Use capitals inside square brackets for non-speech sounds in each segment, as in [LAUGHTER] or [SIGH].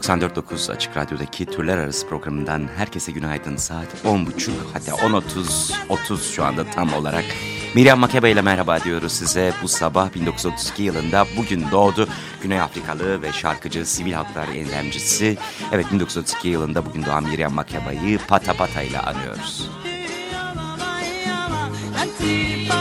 ...94.9 Açık Radyo'daki Türler Arası programından herkese günaydın. Saat 10.30 hatta 10.30 30 şu anda tam olarak. Miriam Makeba ile merhaba diyoruz size. Bu sabah 1932 yılında bugün doğdu. Güney Afrikalı ve şarkıcı sivil haklar eylemcisi. Evet 1932 yılında bugün doğan Miriam Makeba'yı Pata Pata ile anıyoruz. as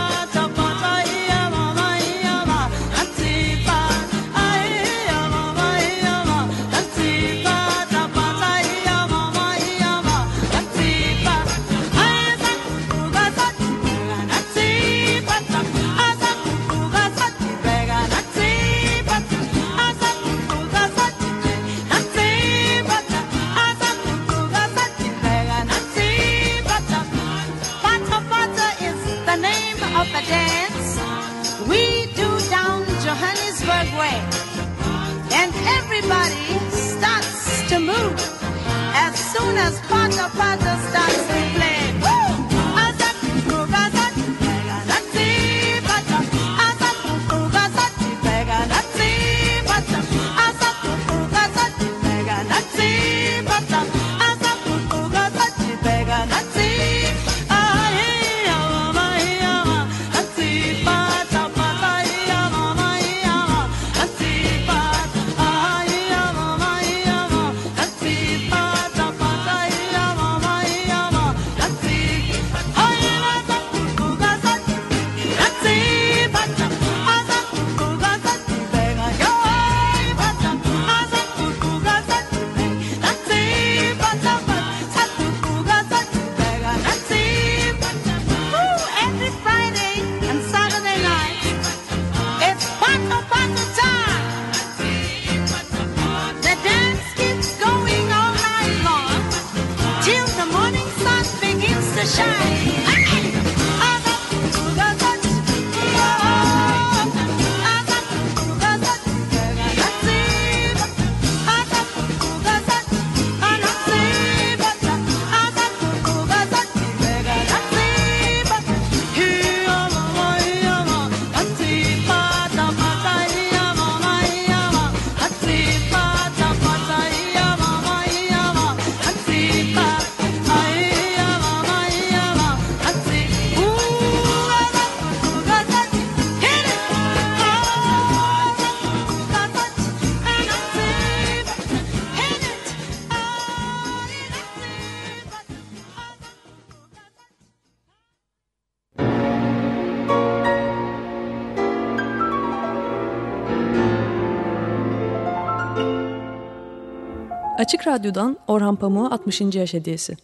Açık Radyo'dan Orhan Pamuk'a 60. yaş hediyesi.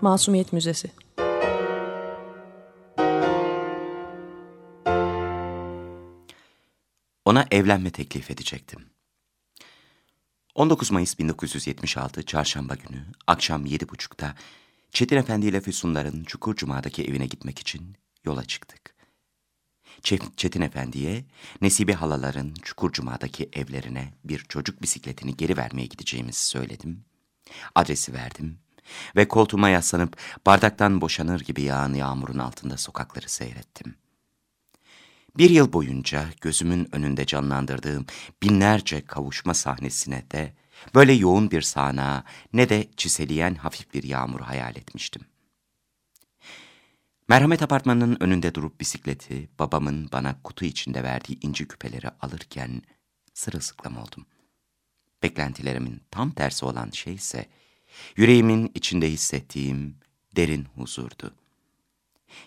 Masumiyet Müzesi Ona evlenme teklif edecektim. 19 Mayıs 1976 Çarşamba günü akşam 7.30'da Çetin Efendi ile Füsunların Çukurcuma'daki evine gitmek için yola çıktık. Çetin Efendi'ye Nesibe halaların Çukurcuma'daki evlerine bir çocuk bisikletini geri vermeye gideceğimizi söyledim. Adresi verdim ve koltuğuma yaslanıp bardaktan boşanır gibi yağan yağmurun altında sokakları seyrettim. Bir yıl boyunca gözümün önünde canlandırdığım binlerce kavuşma sahnesine de böyle yoğun bir sahna ne de çiseleyen hafif bir yağmur hayal etmiştim. Merhamet apartmanının önünde durup bisikleti, babamın bana kutu içinde verdiği inci küpeleri alırken sırılsıklam oldum. Beklentilerimin tam tersi olan şey ise yüreğimin içinde hissettiğim derin huzurdu.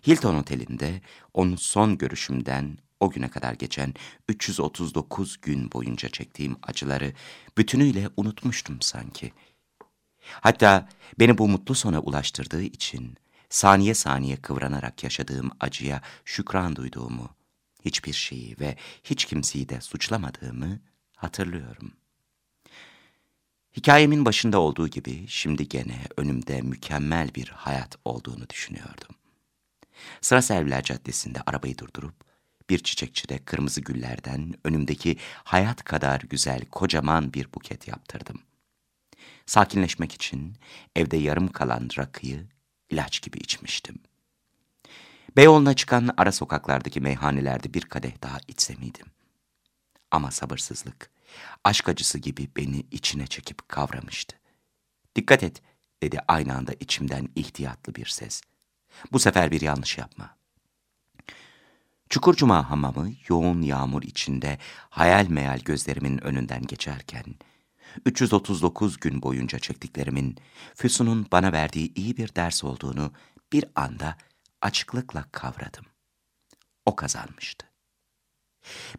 Hilton Oteli'nde onun son görüşümden o güne kadar geçen 339 gün boyunca çektiğim acıları bütünüyle unutmuştum sanki. Hatta beni bu mutlu sona ulaştırdığı için saniye saniye kıvranarak yaşadığım acıya şükran duyduğumu hiçbir şeyi ve hiç kimseyi de suçlamadığımı hatırlıyorum. Hikayemin başında olduğu gibi şimdi gene önümde mükemmel bir hayat olduğunu düşünüyordum. Sıra Serviler Caddesi'nde arabayı durdurup bir çiçekçide kırmızı güllerden önümdeki hayat kadar güzel kocaman bir buket yaptırdım. Sakinleşmek için evde yarım kalan rakıyı ilaç gibi içmiştim. Beyoğlu'na çıkan ara sokaklardaki meyhanelerde bir kadeh daha içse miydim? Ama sabırsızlık, aşk acısı gibi beni içine çekip kavramıştı. Dikkat et, dedi aynı anda içimden ihtiyatlı bir ses. Bu sefer bir yanlış yapma. Çukurcuma hamamı yoğun yağmur içinde hayal meyal gözlerimin önünden geçerken, 339 gün boyunca çektiklerimin Füsun'un bana verdiği iyi bir ders olduğunu bir anda açıklıkla kavradım. O kazanmıştı.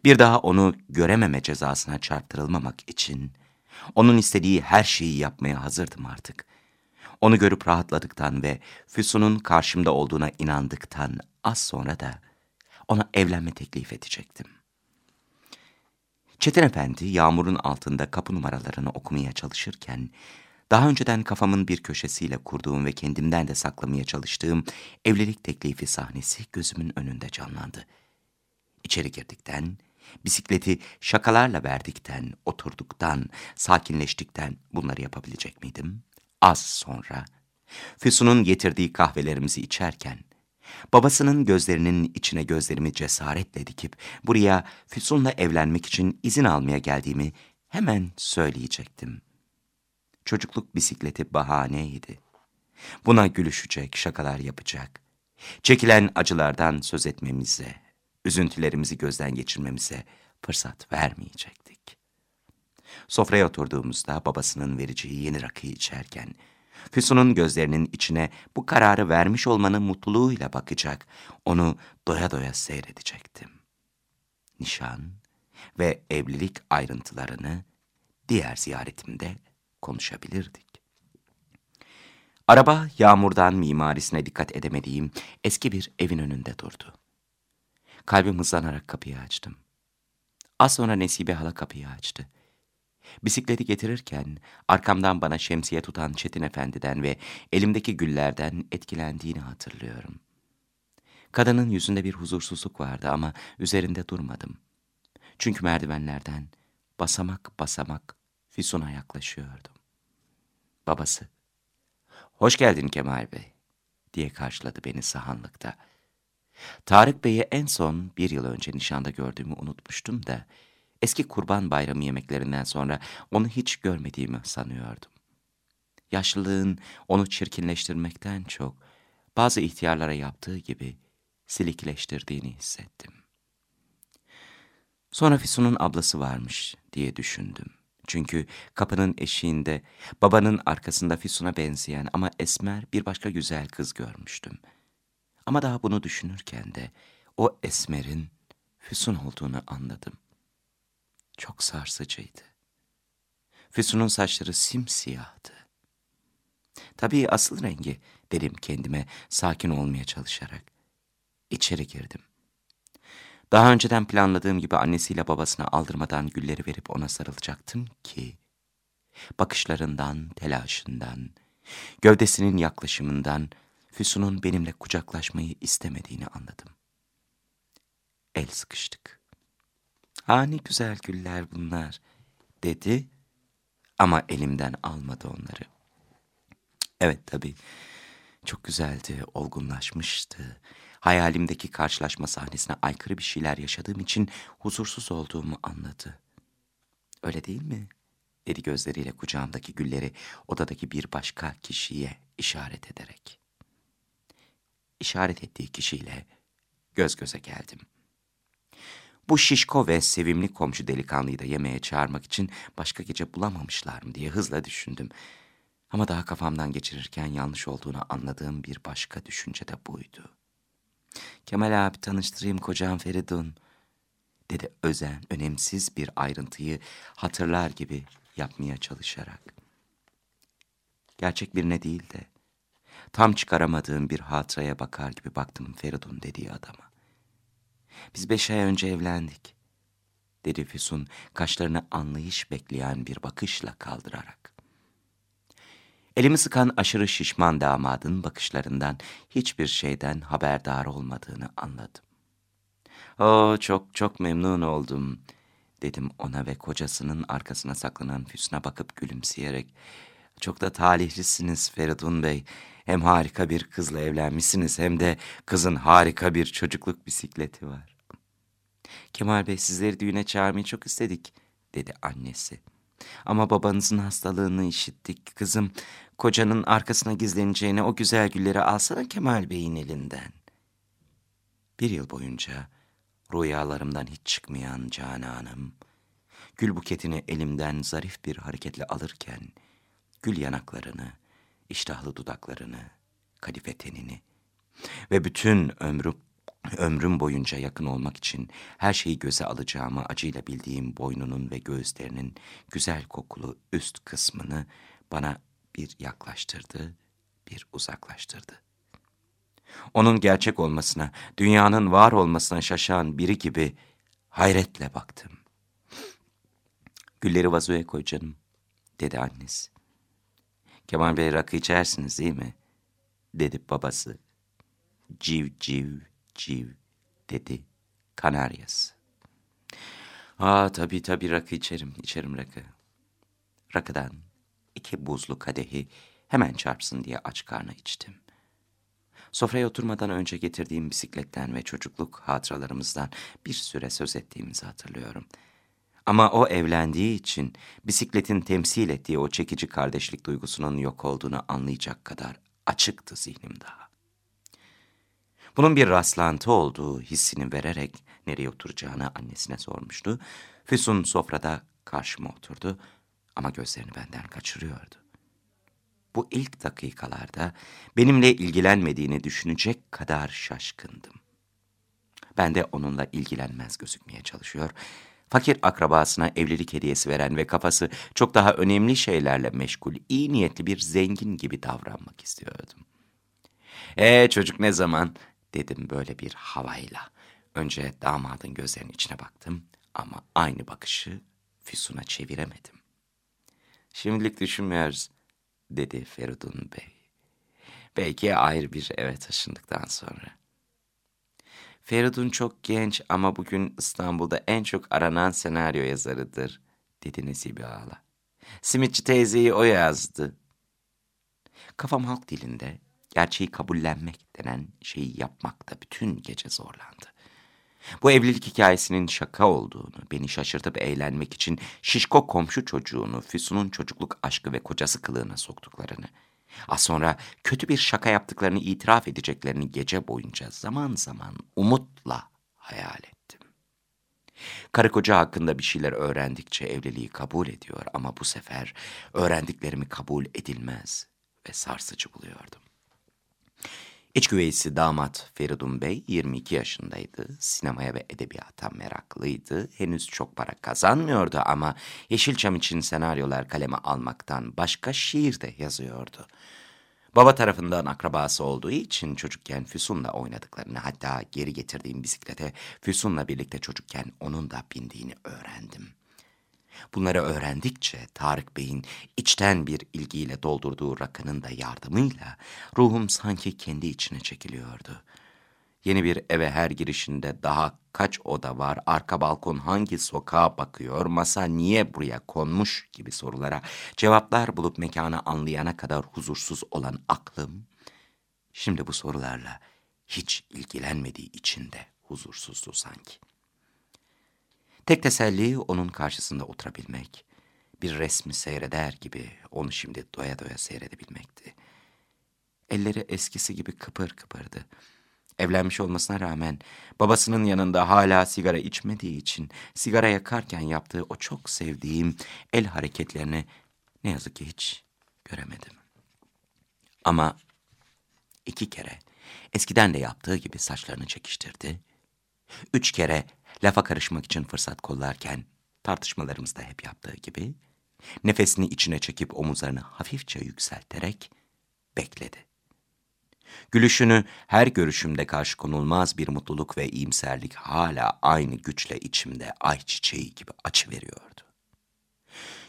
Bir daha onu görememe cezasına çarptırılmamak için onun istediği her şeyi yapmaya hazırdım artık. Onu görüp rahatladıktan ve Füsun'un karşımda olduğuna inandıktan az sonra da ona evlenme teklif edecektim. Çetin Efendi yağmurun altında kapı numaralarını okumaya çalışırken, daha önceden kafamın bir köşesiyle kurduğum ve kendimden de saklamaya çalıştığım evlilik teklifi sahnesi gözümün önünde canlandı. İçeri girdikten, bisikleti şakalarla verdikten, oturduktan, sakinleştikten bunları yapabilecek miydim? Az sonra, Füsun'un getirdiği kahvelerimizi içerken, babasının gözlerinin içine gözlerimi cesaretle dikip buraya Füsun'la evlenmek için izin almaya geldiğimi hemen söyleyecektim. Çocukluk bisikleti bahaneydi. Buna gülüşecek, şakalar yapacak. Çekilen acılardan söz etmemize, üzüntülerimizi gözden geçirmemize fırsat vermeyecektik. Sofraya oturduğumuzda babasının vereceği yeni rakıyı içerken, Füsun'un gözlerinin içine bu kararı vermiş olmanın mutluluğuyla bakacak, onu doya doya seyredecektim. Nişan ve evlilik ayrıntılarını diğer ziyaretimde konuşabilirdik. Araba yağmurdan mimarisine dikkat edemediğim eski bir evin önünde durdu. Kalbim hızlanarak kapıyı açtım. Az sonra Nesibe hala kapıyı açtı. Bisikleti getirirken arkamdan bana şemsiye tutan Çetin Efendi'den ve elimdeki güllerden etkilendiğini hatırlıyorum. Kadının yüzünde bir huzursuzluk vardı ama üzerinde durmadım. Çünkü merdivenlerden basamak basamak Füsun'a yaklaşıyordum. Babası, ''Hoş geldin Kemal Bey.'' diye karşıladı beni sahanlıkta. Tarık Bey'i en son bir yıl önce nişanda gördüğümü unutmuştum da, eski kurban bayramı yemeklerinden sonra onu hiç görmediğimi sanıyordum. Yaşlılığın onu çirkinleştirmekten çok, bazı ihtiyarlara yaptığı gibi silikleştirdiğini hissettim. Sonra Füsun'un ablası varmış diye düşündüm. Çünkü kapının eşiğinde babanın arkasında Füsun'a benzeyen ama esmer bir başka güzel kız görmüştüm. Ama daha bunu düşünürken de o esmerin Füsun olduğunu anladım. Çok sarsıcıydı. Füsun'un saçları simsiyahtı. Tabii asıl rengi dedim kendime sakin olmaya çalışarak. İçeri girdim. Daha önceden planladığım gibi annesiyle babasına aldırmadan gülleri verip ona sarılacaktım ki, bakışlarından, telaşından, gövdesinin yaklaşımından Füsun'un benimle kucaklaşmayı istemediğini anladım. El sıkıştık. Ha ne güzel güller bunlar, dedi ama elimden almadı onları. Evet tabii, çok güzeldi, olgunlaşmıştı. Hayalimdeki karşılaşma sahnesine aykırı bir şeyler yaşadığım için huzursuz olduğumu anladı. Öyle değil mi? dedi gözleriyle kucağımdaki gülleri odadaki bir başka kişiye işaret ederek. İşaret ettiği kişiyle göz göze geldim. Bu şişko ve sevimli komşu delikanlıyı da yemeğe çağırmak için başka gece bulamamışlar mı diye hızla düşündüm. Ama daha kafamdan geçirirken yanlış olduğunu anladığım bir başka düşünce de buydu. Kemal abi tanıştırayım kocam Feridun, dedi özen, önemsiz bir ayrıntıyı hatırlar gibi yapmaya çalışarak. Gerçek birine değil de, tam çıkaramadığım bir hatıraya bakar gibi baktım Feridun dediği adama. Biz beş ay önce evlendik, dedi Füsun kaşlarını anlayış bekleyen bir bakışla kaldırarak. Elimi sıkan aşırı şişman damadın bakışlarından hiçbir şeyden haberdar olmadığını anladım. Oo çok çok memnun oldum dedim ona ve kocasının arkasına saklanan Füsun'a bakıp gülümseyerek. Çok da talihlisiniz Feridun Bey. Hem harika bir kızla evlenmişsiniz hem de kızın harika bir çocukluk bisikleti var. Kemal Bey sizleri düğüne çağırmayı çok istedik dedi annesi. Ama babanızın hastalığını işittik kızım. Kocanın arkasına gizleneceğine o güzel gülleri alsana Kemal Bey'in elinden. Bir yıl boyunca rüyalarımdan hiç çıkmayan Canan'ım, gül buketini elimden zarif bir hareketle alırken, gül yanaklarını, iştahlı dudaklarını, kadife tenini ve bütün ömrüm, ömrüm boyunca yakın olmak için her şeyi göze alacağımı acıyla bildiğim boynunun ve göğüslerinin güzel kokulu üst kısmını bana bir yaklaştırdı, bir uzaklaştırdı. Onun gerçek olmasına, dünyanın var olmasına şaşan biri gibi hayretle baktım. Gülleri vazoya koy canım, dedi annesi. Kemal Bey rakı içersiniz değil mi? Dedi babası. Civ civ civ dedi kanaryası. Aa tabii tabii rakı içerim, içerim rakı. Rakıdan iki buzlu kadehi hemen çarpsın diye aç karnı içtim. Sofraya oturmadan önce getirdiğim bisikletten ve çocukluk hatıralarımızdan bir süre söz ettiğimizi hatırlıyorum. Ama o evlendiği için bisikletin temsil ettiği o çekici kardeşlik duygusunun yok olduğunu anlayacak kadar açıktı zihnim daha. Bunun bir rastlantı olduğu hissini vererek nereye oturacağını annesine sormuştu. Füsun sofrada karşıma oturdu ama gözlerini benden kaçırıyordu. Bu ilk dakikalarda benimle ilgilenmediğini düşünecek kadar şaşkındım. Ben de onunla ilgilenmez gözükmeye çalışıyor. Fakir akrabasına evlilik hediyesi veren ve kafası çok daha önemli şeylerle meşgul, iyi niyetli bir zengin gibi davranmak istiyordum. Ee çocuk ne zaman? dedim böyle bir havayla. Önce damadın gözlerinin içine baktım ama aynı bakışı Füsun'a çeviremedim. Şimdilik düşünmüyoruz dedi Feridun Bey. Belki ayrı bir eve taşındıktan sonra. Feridun çok genç ama bugün İstanbul'da en çok aranan senaryo yazarıdır, dedi Nesibe Ağla. Simitçi teyzeyi o yazdı. Kafam halk dilinde gerçeği kabullenmek denen şeyi yapmakta bütün gece zorlandı. Bu evlilik hikayesinin şaka olduğunu, beni şaşırtıp eğlenmek için şişko komşu çocuğunu Füsun'un çocukluk aşkı ve kocası kılığına soktuklarını, az sonra kötü bir şaka yaptıklarını itiraf edeceklerini gece boyunca zaman zaman umutla hayal ettim. Karı koca hakkında bir şeyler öğrendikçe evliliği kabul ediyor ama bu sefer öğrendiklerimi kabul edilmez ve sarsıcı buluyordum. İç güveysi damat Feridun Bey 22 yaşındaydı. Sinemaya ve edebiyata meraklıydı. Henüz çok para kazanmıyordu ama Yeşilçam için senaryolar kaleme almaktan başka şiir de yazıyordu. Baba tarafından akrabası olduğu için çocukken Füsun'la oynadıklarını hatta geri getirdiğim bisiklete Füsun'la birlikte çocukken onun da bindiğini öğrendim. Bunları öğrendikçe Tarık Bey'in içten bir ilgiyle doldurduğu rakının da yardımıyla ruhum sanki kendi içine çekiliyordu. Yeni bir eve her girişinde daha kaç oda var, arka balkon hangi sokağa bakıyor, masa niye buraya konmuş gibi sorulara cevaplar bulup mekanı anlayana kadar huzursuz olan aklım, şimdi bu sorularla hiç ilgilenmediği için de huzursuzdu sanki. Tek teselli onun karşısında oturabilmek. Bir resmi seyreder gibi onu şimdi doya doya seyredebilmekti. Elleri eskisi gibi kıpır kıpırdı. Evlenmiş olmasına rağmen babasının yanında hala sigara içmediği için sigara yakarken yaptığı o çok sevdiğim el hareketlerini ne yazık ki hiç göremedim. Ama iki kere eskiden de yaptığı gibi saçlarını çekiştirdi. Üç kere lafa karışmak için fırsat kollarken tartışmalarımızda hep yaptığı gibi nefesini içine çekip omuzlarını hafifçe yükselterek bekledi. Gülüşünü her görüşümde karşı konulmaz bir mutluluk ve iyimserlik hala aynı güçle içimde ay çiçeği gibi açı veriyordu.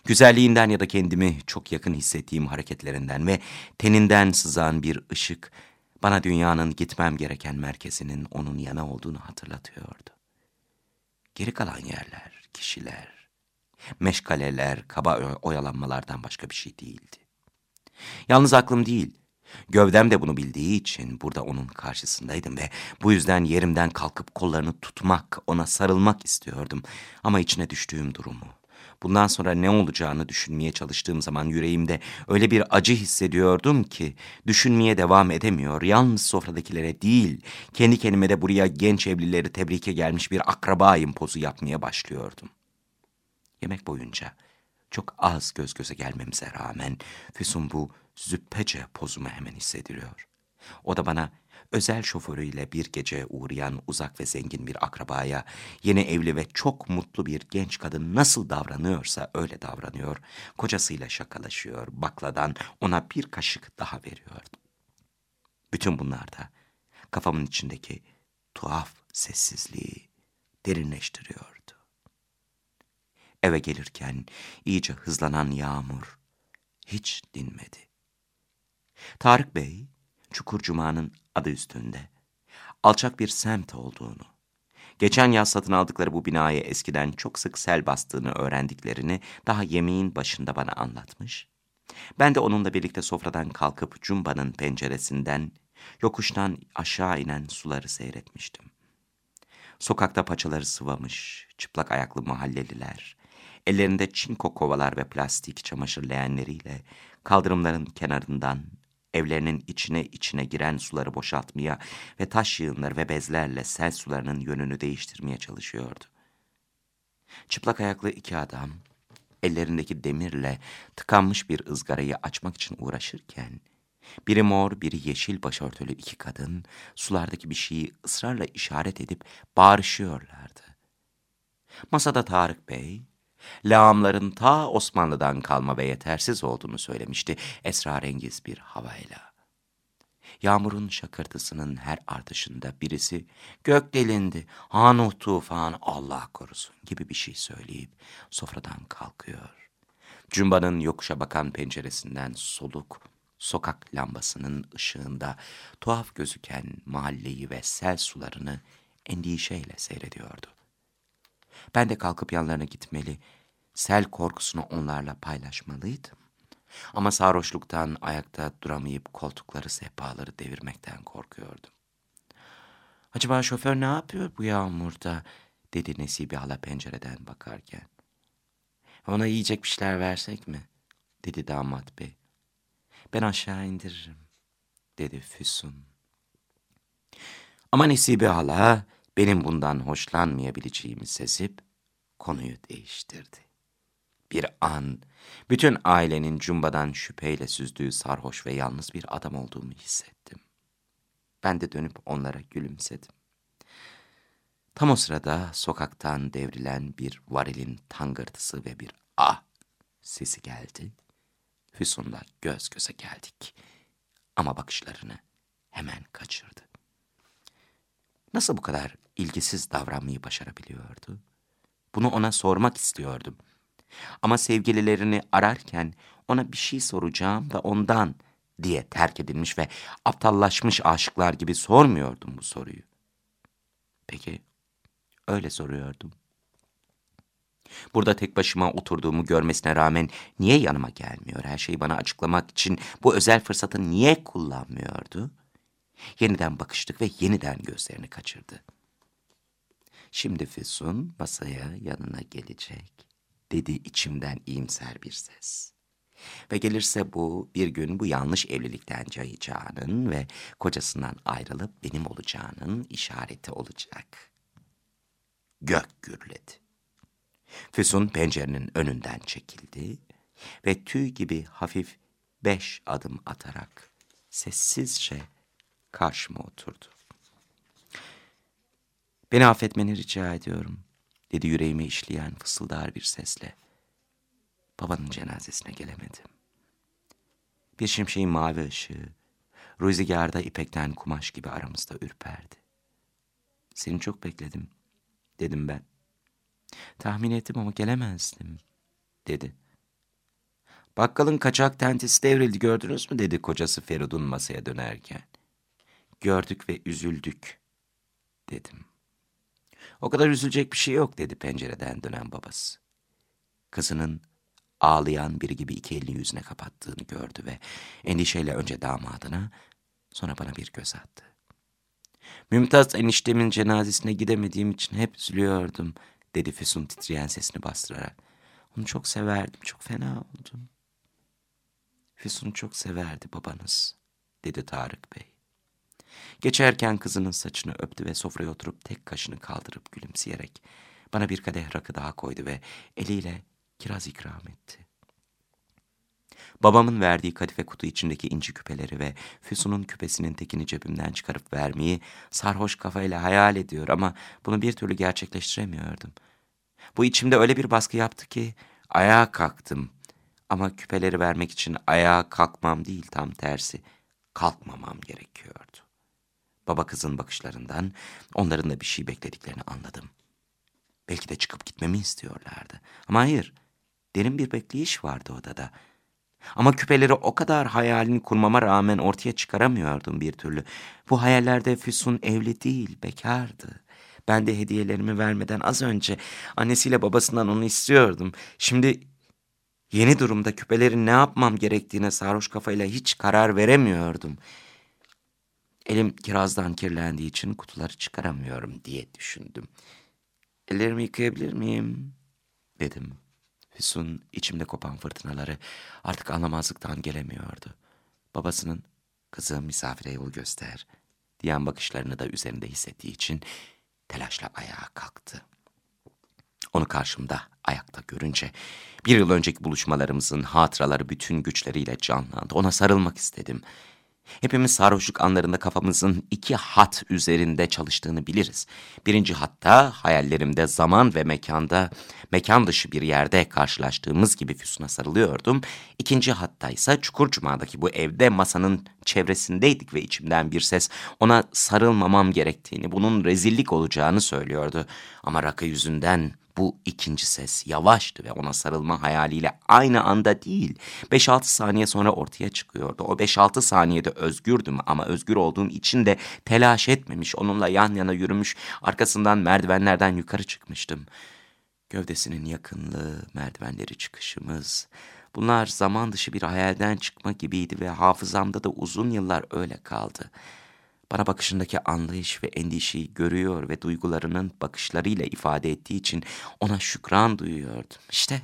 Güzelliğinden ya da kendimi çok yakın hissettiğim hareketlerinden ve teninden sızan bir ışık bana dünyanın gitmem gereken merkezinin onun yana olduğunu hatırlatıyordu. Geri kalan yerler, kişiler, meşgaleler, kaba oyalanmalardan başka bir şey değildi. Yalnız aklım değil, gövdem de bunu bildiği için burada onun karşısındaydım ve bu yüzden yerimden kalkıp kollarını tutmak, ona sarılmak istiyordum. Ama içine düştüğüm durumu, bundan sonra ne olacağını düşünmeye çalıştığım zaman yüreğimde öyle bir acı hissediyordum ki düşünmeye devam edemiyor. Yalnız sofradakilere değil, kendi kendime de buraya genç evlileri tebrike gelmiş bir akrabayım pozu yapmaya başlıyordum. Yemek boyunca çok az göz göze gelmemize rağmen Füsun bu züppece pozumu hemen hissediliyor. O da bana özel şoförüyle bir gece uğrayan uzak ve zengin bir akrabaya, yeni evli ve çok mutlu bir genç kadın nasıl davranıyorsa öyle davranıyor, kocasıyla şakalaşıyor, bakladan ona bir kaşık daha veriyordu. Bütün bunlar da kafamın içindeki tuhaf sessizliği derinleştiriyordu. Eve gelirken iyice hızlanan yağmur hiç dinmedi. Tarık Bey, Çukurcuma'nın adı üstünde, alçak bir semt olduğunu, geçen yaz satın aldıkları bu binaya eskiden çok sık sel bastığını öğrendiklerini daha yemeğin başında bana anlatmış. Ben de onunla birlikte sofradan kalkıp Cumba'nın penceresinden, yokuştan aşağı inen suları seyretmiştim. Sokakta paçaları sıvamış, çıplak ayaklı mahalleliler, ellerinde çinko kovalar ve plastik çamaşır leğenleriyle kaldırımların kenarından evlerinin içine içine giren suları boşaltmaya ve taş yığınları ve bezlerle sel sularının yönünü değiştirmeye çalışıyordu. Çıplak ayaklı iki adam, ellerindeki demirle tıkanmış bir ızgarayı açmak için uğraşırken, biri mor, biri yeşil başörtülü iki kadın, sulardaki bir şeyi ısrarla işaret edip bağırışıyorlardı. Masada Tarık Bey, lağımların ta Osmanlı'dan kalma ve yetersiz olduğunu söylemişti esrarengiz bir havayla. Yağmurun şakırtısının her artışında birisi gök delindi, hanuh tufan Allah korusun gibi bir şey söyleyip sofradan kalkıyor. Cumbanın yokuşa bakan penceresinden soluk, sokak lambasının ışığında tuhaf gözüken mahalleyi ve sel sularını endişeyle seyrediyordu. Ben de kalkıp yanlarına gitmeli, sel korkusunu onlarla paylaşmalıydım. Ama sarhoşluktan ayakta duramayıp koltukları sehpaları devirmekten korkuyordum. Acaba şoför ne yapıyor bu yağmurda? dedi Nesibe hala pencereden bakarken. Ona yiyecek bir şeyler versek mi? dedi damat bey. Ben aşağı indiririm, dedi Füsun. Ama Nesibe hala benim bundan hoşlanmayabileceğimi sezip konuyu değiştirdi. Bir an bütün ailenin cumbadan şüpheyle süzdüğü sarhoş ve yalnız bir adam olduğumu hissettim. Ben de dönüp onlara gülümsedim. Tam o sırada sokaktan devrilen bir varilin tangırtısı ve bir ah sesi geldi. Füsun'la göz göze geldik. Ama bakışlarını hemen kaçırdı. Nasıl bu kadar ilgisiz davranmayı başarabiliyordu? Bunu ona sormak istiyordum. Ama sevgililerini ararken ona bir şey soracağım da ondan diye terk edilmiş ve aptallaşmış aşıklar gibi sormuyordum bu soruyu. Peki öyle soruyordum. Burada tek başıma oturduğumu görmesine rağmen niye yanıma gelmiyor? Her şeyi bana açıklamak için bu özel fırsatı niye kullanmıyordu? Yeniden bakıştık ve yeniden gözlerini kaçırdı. Şimdi Füsun masaya yanına gelecek, dedi içimden iyimser bir ses. Ve gelirse bu bir gün bu yanlış evlilikten cayacağının ve kocasından ayrılıp benim olacağının işareti olacak. Gök gürledi. Füsun pencerenin önünden çekildi ve tüy gibi hafif beş adım atarak sessizce karşıma oturdu. Beni affetmeni rica ediyorum, dedi yüreğimi işleyen fısıldar bir sesle. Babanın cenazesine gelemedim. Bir şimşeğin mavi ışığı, Rüzgarda ipekten kumaş gibi aramızda ürperdi. Seni çok bekledim, dedim ben. Tahmin ettim ama gelemezdim, dedi. Bakkalın kaçak tentesi devrildi gördünüz mü dedi kocası Feridun masaya dönerken. Gördük ve üzüldük, dedim. O kadar üzülecek bir şey yok dedi pencereden dönen babası. Kızının ağlayan biri gibi iki elini yüzüne kapattığını gördü ve endişeyle önce damadına sonra bana bir göz attı. Mümtaz eniştemin cenazesine gidemediğim için hep üzülüyordum dedi Füsun titreyen sesini bastırarak. Onu çok severdim, çok fena oldum. Füsun'u çok severdi babanız dedi Tarık Bey. Geçerken kızının saçını öptü ve sofraya oturup tek kaşını kaldırıp gülümseyerek bana bir kadeh rakı daha koydu ve eliyle kiraz ikram etti. Babamın verdiği kadife kutu içindeki inci küpeleri ve Füsun'un küpesinin tekini cebimden çıkarıp vermeyi sarhoş kafayla hayal ediyor ama bunu bir türlü gerçekleştiremiyordum. Bu içimde öyle bir baskı yaptı ki ayağa kalktım. Ama küpeleri vermek için ayağa kalkmam değil tam tersi kalkmamam gerekiyordu. Baba kızın bakışlarından onların da bir şey beklediklerini anladım. Belki de çıkıp gitmemi istiyorlardı. Ama hayır, derin bir bekleyiş vardı odada. Ama küpeleri o kadar hayalini kurmama rağmen ortaya çıkaramıyordum bir türlü. Bu hayallerde Füsun evli değil, bekardı. Ben de hediyelerimi vermeden az önce annesiyle babasından onu istiyordum. Şimdi yeni durumda küpelerin ne yapmam gerektiğine sarhoş kafayla hiç karar veremiyordum. Elim kirazdan kirlendiği için kutuları çıkaramıyorum diye düşündüm. Ellerimi yıkayabilir miyim? Dedim. Füsun içimde kopan fırtınaları artık anlamazlıktan gelemiyordu. Babasının kızım misafire yol göster diyen bakışlarını da üzerinde hissettiği için telaşla ayağa kalktı. Onu karşımda ayakta görünce bir yıl önceki buluşmalarımızın hatıraları bütün güçleriyle canlandı. Ona sarılmak istedim. Hepimiz sarhoşluk anlarında kafamızın iki hat üzerinde çalıştığını biliriz. Birinci hatta hayallerimde zaman ve mekanda, mekan dışı bir yerde karşılaştığımız gibi Füsun'a sarılıyordum. İkinci hatta ise Çukurcuma'daki bu evde masanın çevresindeydik ve içimden bir ses ona sarılmamam gerektiğini, bunun rezillik olacağını söylüyordu. Ama rakı yüzünden bu ikinci ses yavaştı ve ona sarılma hayaliyle aynı anda değil, 5-6 saniye sonra ortaya çıkıyordu. O 5-6 saniyede özgürdüm ama özgür olduğum için de telaş etmemiş, onunla yan yana yürümüş, arkasından merdivenlerden yukarı çıkmıştım. Gövdesinin yakınlığı, merdivenleri çıkışımız, bunlar zaman dışı bir hayalden çıkma gibiydi ve hafızamda da uzun yıllar öyle kaldı.'' Bana bakışındaki anlayış ve endişeyi görüyor ve duygularının bakışlarıyla ifade ettiği için ona şükran duyuyordum. İşte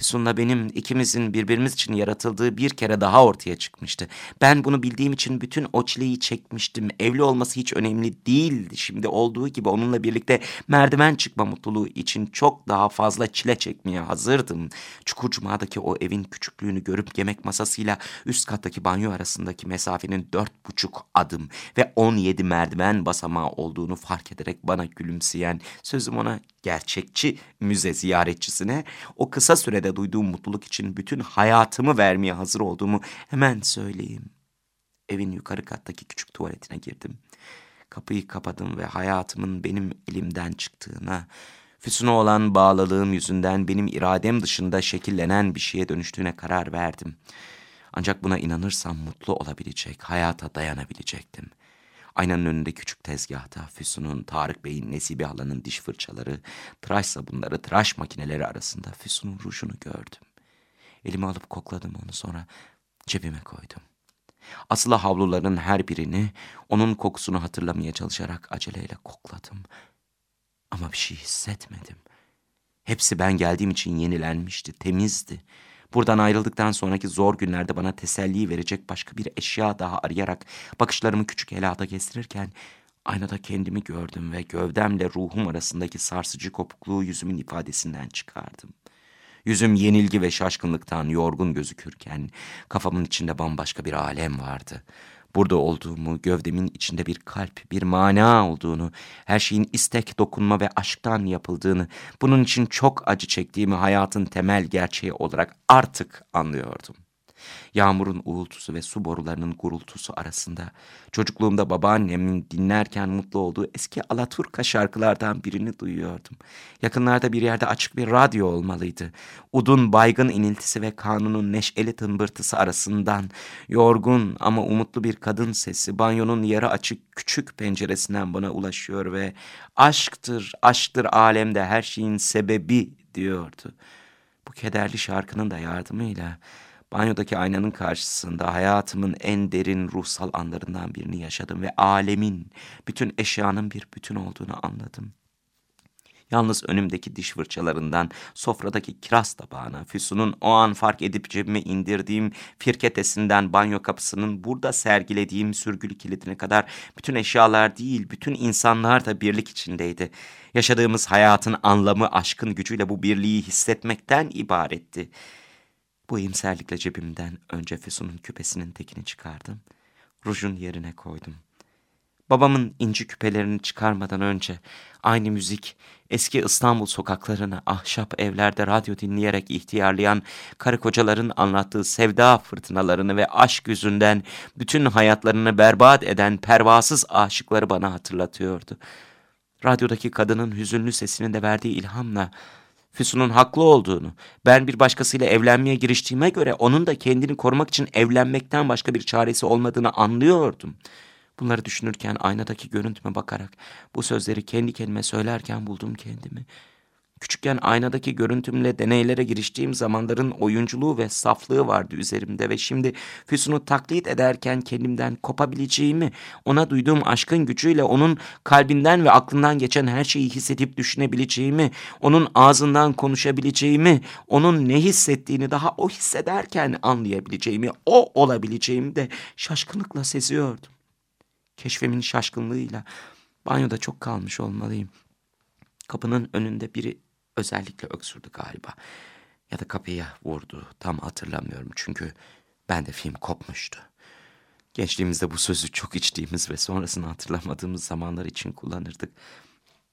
Füsun'la benim ikimizin birbirimiz için yaratıldığı bir kere daha ortaya çıkmıştı. Ben bunu bildiğim için bütün o çileyi çekmiştim. Evli olması hiç önemli değildi. Şimdi olduğu gibi onunla birlikte merdiven çıkma mutluluğu için çok daha fazla çile çekmeye hazırdım. Çukurcuma'daki o evin küçüklüğünü görüp yemek masasıyla üst kattaki banyo arasındaki mesafenin dört buçuk adım ve on yedi merdiven basamağı olduğunu fark ederek bana gülümseyen, sözüm ona gerçekçi müze ziyaretçisine o kısa sürede duyduğum mutluluk için bütün hayatımı vermeye hazır olduğumu hemen söyleyeyim. Evin yukarı kattaki küçük tuvaletine girdim. Kapıyı kapadım ve hayatımın benim elimden çıktığına, Füsun'a olan bağlılığım yüzünden benim iradem dışında şekillenen bir şeye dönüştüğüne karar verdim. Ancak buna inanırsam mutlu olabilecek, hayata dayanabilecektim. Aynanın önünde küçük tezgahta Füsun'un, Tarık Bey'in, Nesibe halanın diş fırçaları, tıraş sabunları, tıraş makineleri arasında Füsun'un rujunu gördüm. Elimi alıp kokladım onu sonra cebime koydum. Aslı havluların her birini onun kokusunu hatırlamaya çalışarak aceleyle kokladım. Ama bir şey hissetmedim. Hepsi ben geldiğim için yenilenmişti, temizdi. Buradan ayrıldıktan sonraki zor günlerde bana teselli verecek başka bir eşya daha arayarak bakışlarımı küçük helada kestirirken aynada kendimi gördüm ve gövdemle ruhum arasındaki sarsıcı kopukluğu yüzümün ifadesinden çıkardım. Yüzüm yenilgi ve şaşkınlıktan yorgun gözükürken kafamın içinde bambaşka bir alem vardı. Burada olduğumu, gövdemin içinde bir kalp, bir mana olduğunu, her şeyin istek, dokunma ve aşktan yapıldığını, bunun için çok acı çektiğimi hayatın temel gerçeği olarak artık anlıyordum. Yağmurun uğultusu ve su borularının gurultusu arasında çocukluğumda babaannemin dinlerken mutlu olduğu eski Alaturka şarkılardan birini duyuyordum. Yakınlarda bir yerde açık bir radyo olmalıydı. Udun baygın iniltisi ve kanunun neşeli tımbırtısı arasından yorgun ama umutlu bir kadın sesi banyonun yarı açık küçük penceresinden bana ulaşıyor ve aşktır, aşktır alemde her şeyin sebebi diyordu. Bu kederli şarkının da yardımıyla banyodaki aynanın karşısında hayatımın en derin ruhsal anlarından birini yaşadım ve alemin, bütün eşyanın bir bütün olduğunu anladım. Yalnız önümdeki diş fırçalarından, sofradaki kiraz tabağına, Füsun'un o an fark edip cebime indirdiğim firketesinden banyo kapısının burada sergilediğim sürgülü kilidine kadar bütün eşyalar değil, bütün insanlar da birlik içindeydi. Yaşadığımız hayatın anlamı aşkın gücüyle bu birliği hissetmekten ibaretti. Bu imserlikle cebimden önce Füsun'un küpesinin tekini çıkardım. Rujun yerine koydum. Babamın inci küpelerini çıkarmadan önce aynı müzik eski İstanbul sokaklarını ahşap evlerde radyo dinleyerek ihtiyarlayan karı kocaların anlattığı sevda fırtınalarını ve aşk yüzünden bütün hayatlarını berbat eden pervasız aşıkları bana hatırlatıyordu. Radyodaki kadının hüzünlü sesinin de verdiği ilhamla Füsun'un haklı olduğunu, ben bir başkasıyla evlenmeye giriştiğime göre onun da kendini korumak için evlenmekten başka bir çaresi olmadığını anlıyordum. Bunları düşünürken aynadaki görüntüme bakarak bu sözleri kendi kendime söylerken buldum kendimi. Küçükken aynadaki görüntümle deneylere giriştiğim zamanların oyunculuğu ve saflığı vardı üzerimde ve şimdi Füsun'u taklit ederken kendimden kopabileceğimi, ona duyduğum aşkın gücüyle onun kalbinden ve aklından geçen her şeyi hissedip düşünebileceğimi, onun ağzından konuşabileceğimi, onun ne hissettiğini daha o hissederken anlayabileceğimi, o olabileceğimi de şaşkınlıkla seziyordum. Keşfemin şaşkınlığıyla banyoda çok kalmış olmalıyım. Kapının önünde biri özellikle öksürdü galiba. Ya da kapıya vurdu. Tam hatırlamıyorum çünkü ben de film kopmuştu. Gençliğimizde bu sözü çok içtiğimiz ve sonrasını hatırlamadığımız zamanlar için kullanırdık.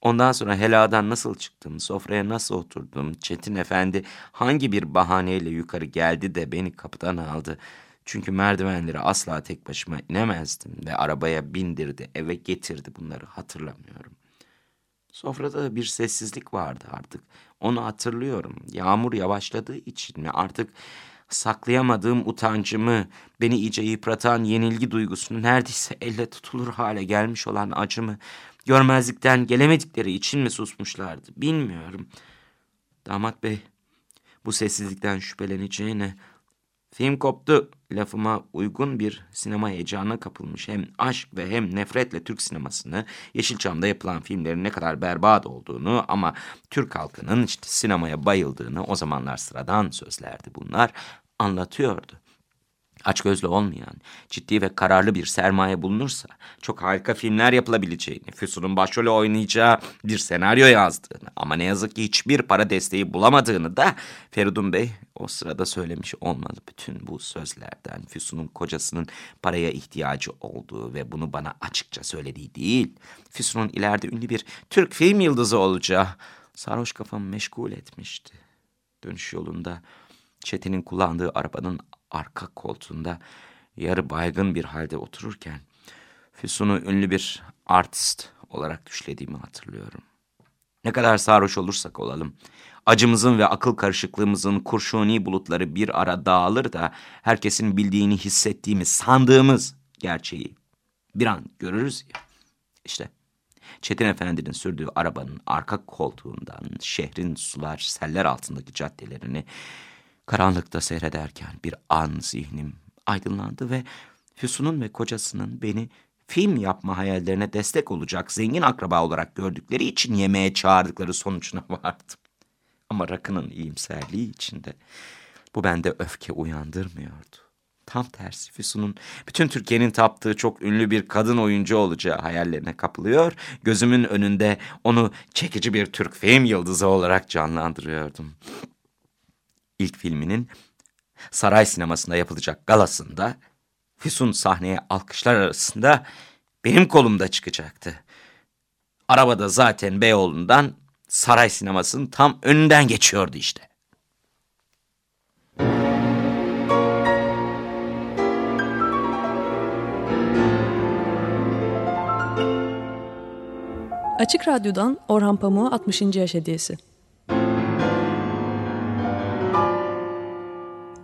Ondan sonra heladan nasıl çıktım, sofraya nasıl oturdum, Çetin Efendi hangi bir bahaneyle yukarı geldi de beni kapıdan aldı. Çünkü merdivenleri asla tek başıma inemezdim ve arabaya bindirdi, eve getirdi bunları hatırlamıyorum. Sofrada da bir sessizlik vardı artık. Onu hatırlıyorum. Yağmur yavaşladığı için mi artık saklayamadığım utancımı, beni iyice yıpratan yenilgi duygusunu, neredeyse elle tutulur hale gelmiş olan acımı, görmezlikten gelemedikleri için mi susmuşlardı bilmiyorum. Damat bey bu sessizlikten şüpheleneceğine Film koptu lafıma uygun bir sinema heyecanına kapılmış. Hem aşk ve hem nefretle Türk sinemasını, Yeşilçam'da yapılan filmlerin ne kadar berbat olduğunu ama Türk halkının işte sinemaya bayıldığını o zamanlar sıradan sözlerdi bunlar anlatıyordu açgözlü olmayan, ciddi ve kararlı bir sermaye bulunursa çok harika filmler yapılabileceğini, Füsun'un başrolü oynayacağı bir senaryo yazdığını ama ne yazık ki hiçbir para desteği bulamadığını da Feridun Bey o sırada söylemiş olmalı. Bütün bu sözlerden Füsun'un kocasının paraya ihtiyacı olduğu ve bunu bana açıkça söylediği değil, Füsun'un ileride ünlü bir Türk film yıldızı olacağı sarhoş kafamı meşgul etmişti. Dönüş yolunda Çetin'in kullandığı arabanın arka koltuğunda yarı baygın bir halde otururken Füsun'u ünlü bir artist olarak düşlediğimi hatırlıyorum. Ne kadar sarhoş olursak olalım, acımızın ve akıl karışıklığımızın kurşuni bulutları bir ara dağılır da herkesin bildiğini hissettiğimiz, sandığımız gerçeği bir an görürüz ya. İşte Çetin Efendi'nin sürdüğü arabanın arka koltuğundan şehrin sular, seller altındaki caddelerini Karanlıkta seyrederken bir an zihnim aydınlandı ve Füsun'un ve kocasının beni film yapma hayallerine destek olacak zengin akraba olarak gördükleri için yemeğe çağırdıkları sonucuna [LAUGHS] vardım. Ama rakının iyimserliği içinde bu bende öfke uyandırmıyordu. Tam tersi Füsun'un bütün Türkiye'nin taptığı çok ünlü bir kadın oyuncu olacağı hayallerine kapılıyor. Gözümün önünde onu çekici bir Türk film yıldızı olarak canlandırıyordum ilk filminin saray sinemasında yapılacak galasında Füsun sahneye alkışlar arasında benim kolumda çıkacaktı. Arabada zaten Beyoğlu'ndan saray sinemasının tam önünden geçiyordu işte. Açık Radyo'dan Orhan Pamuk'a 60. Yaş Hediyesi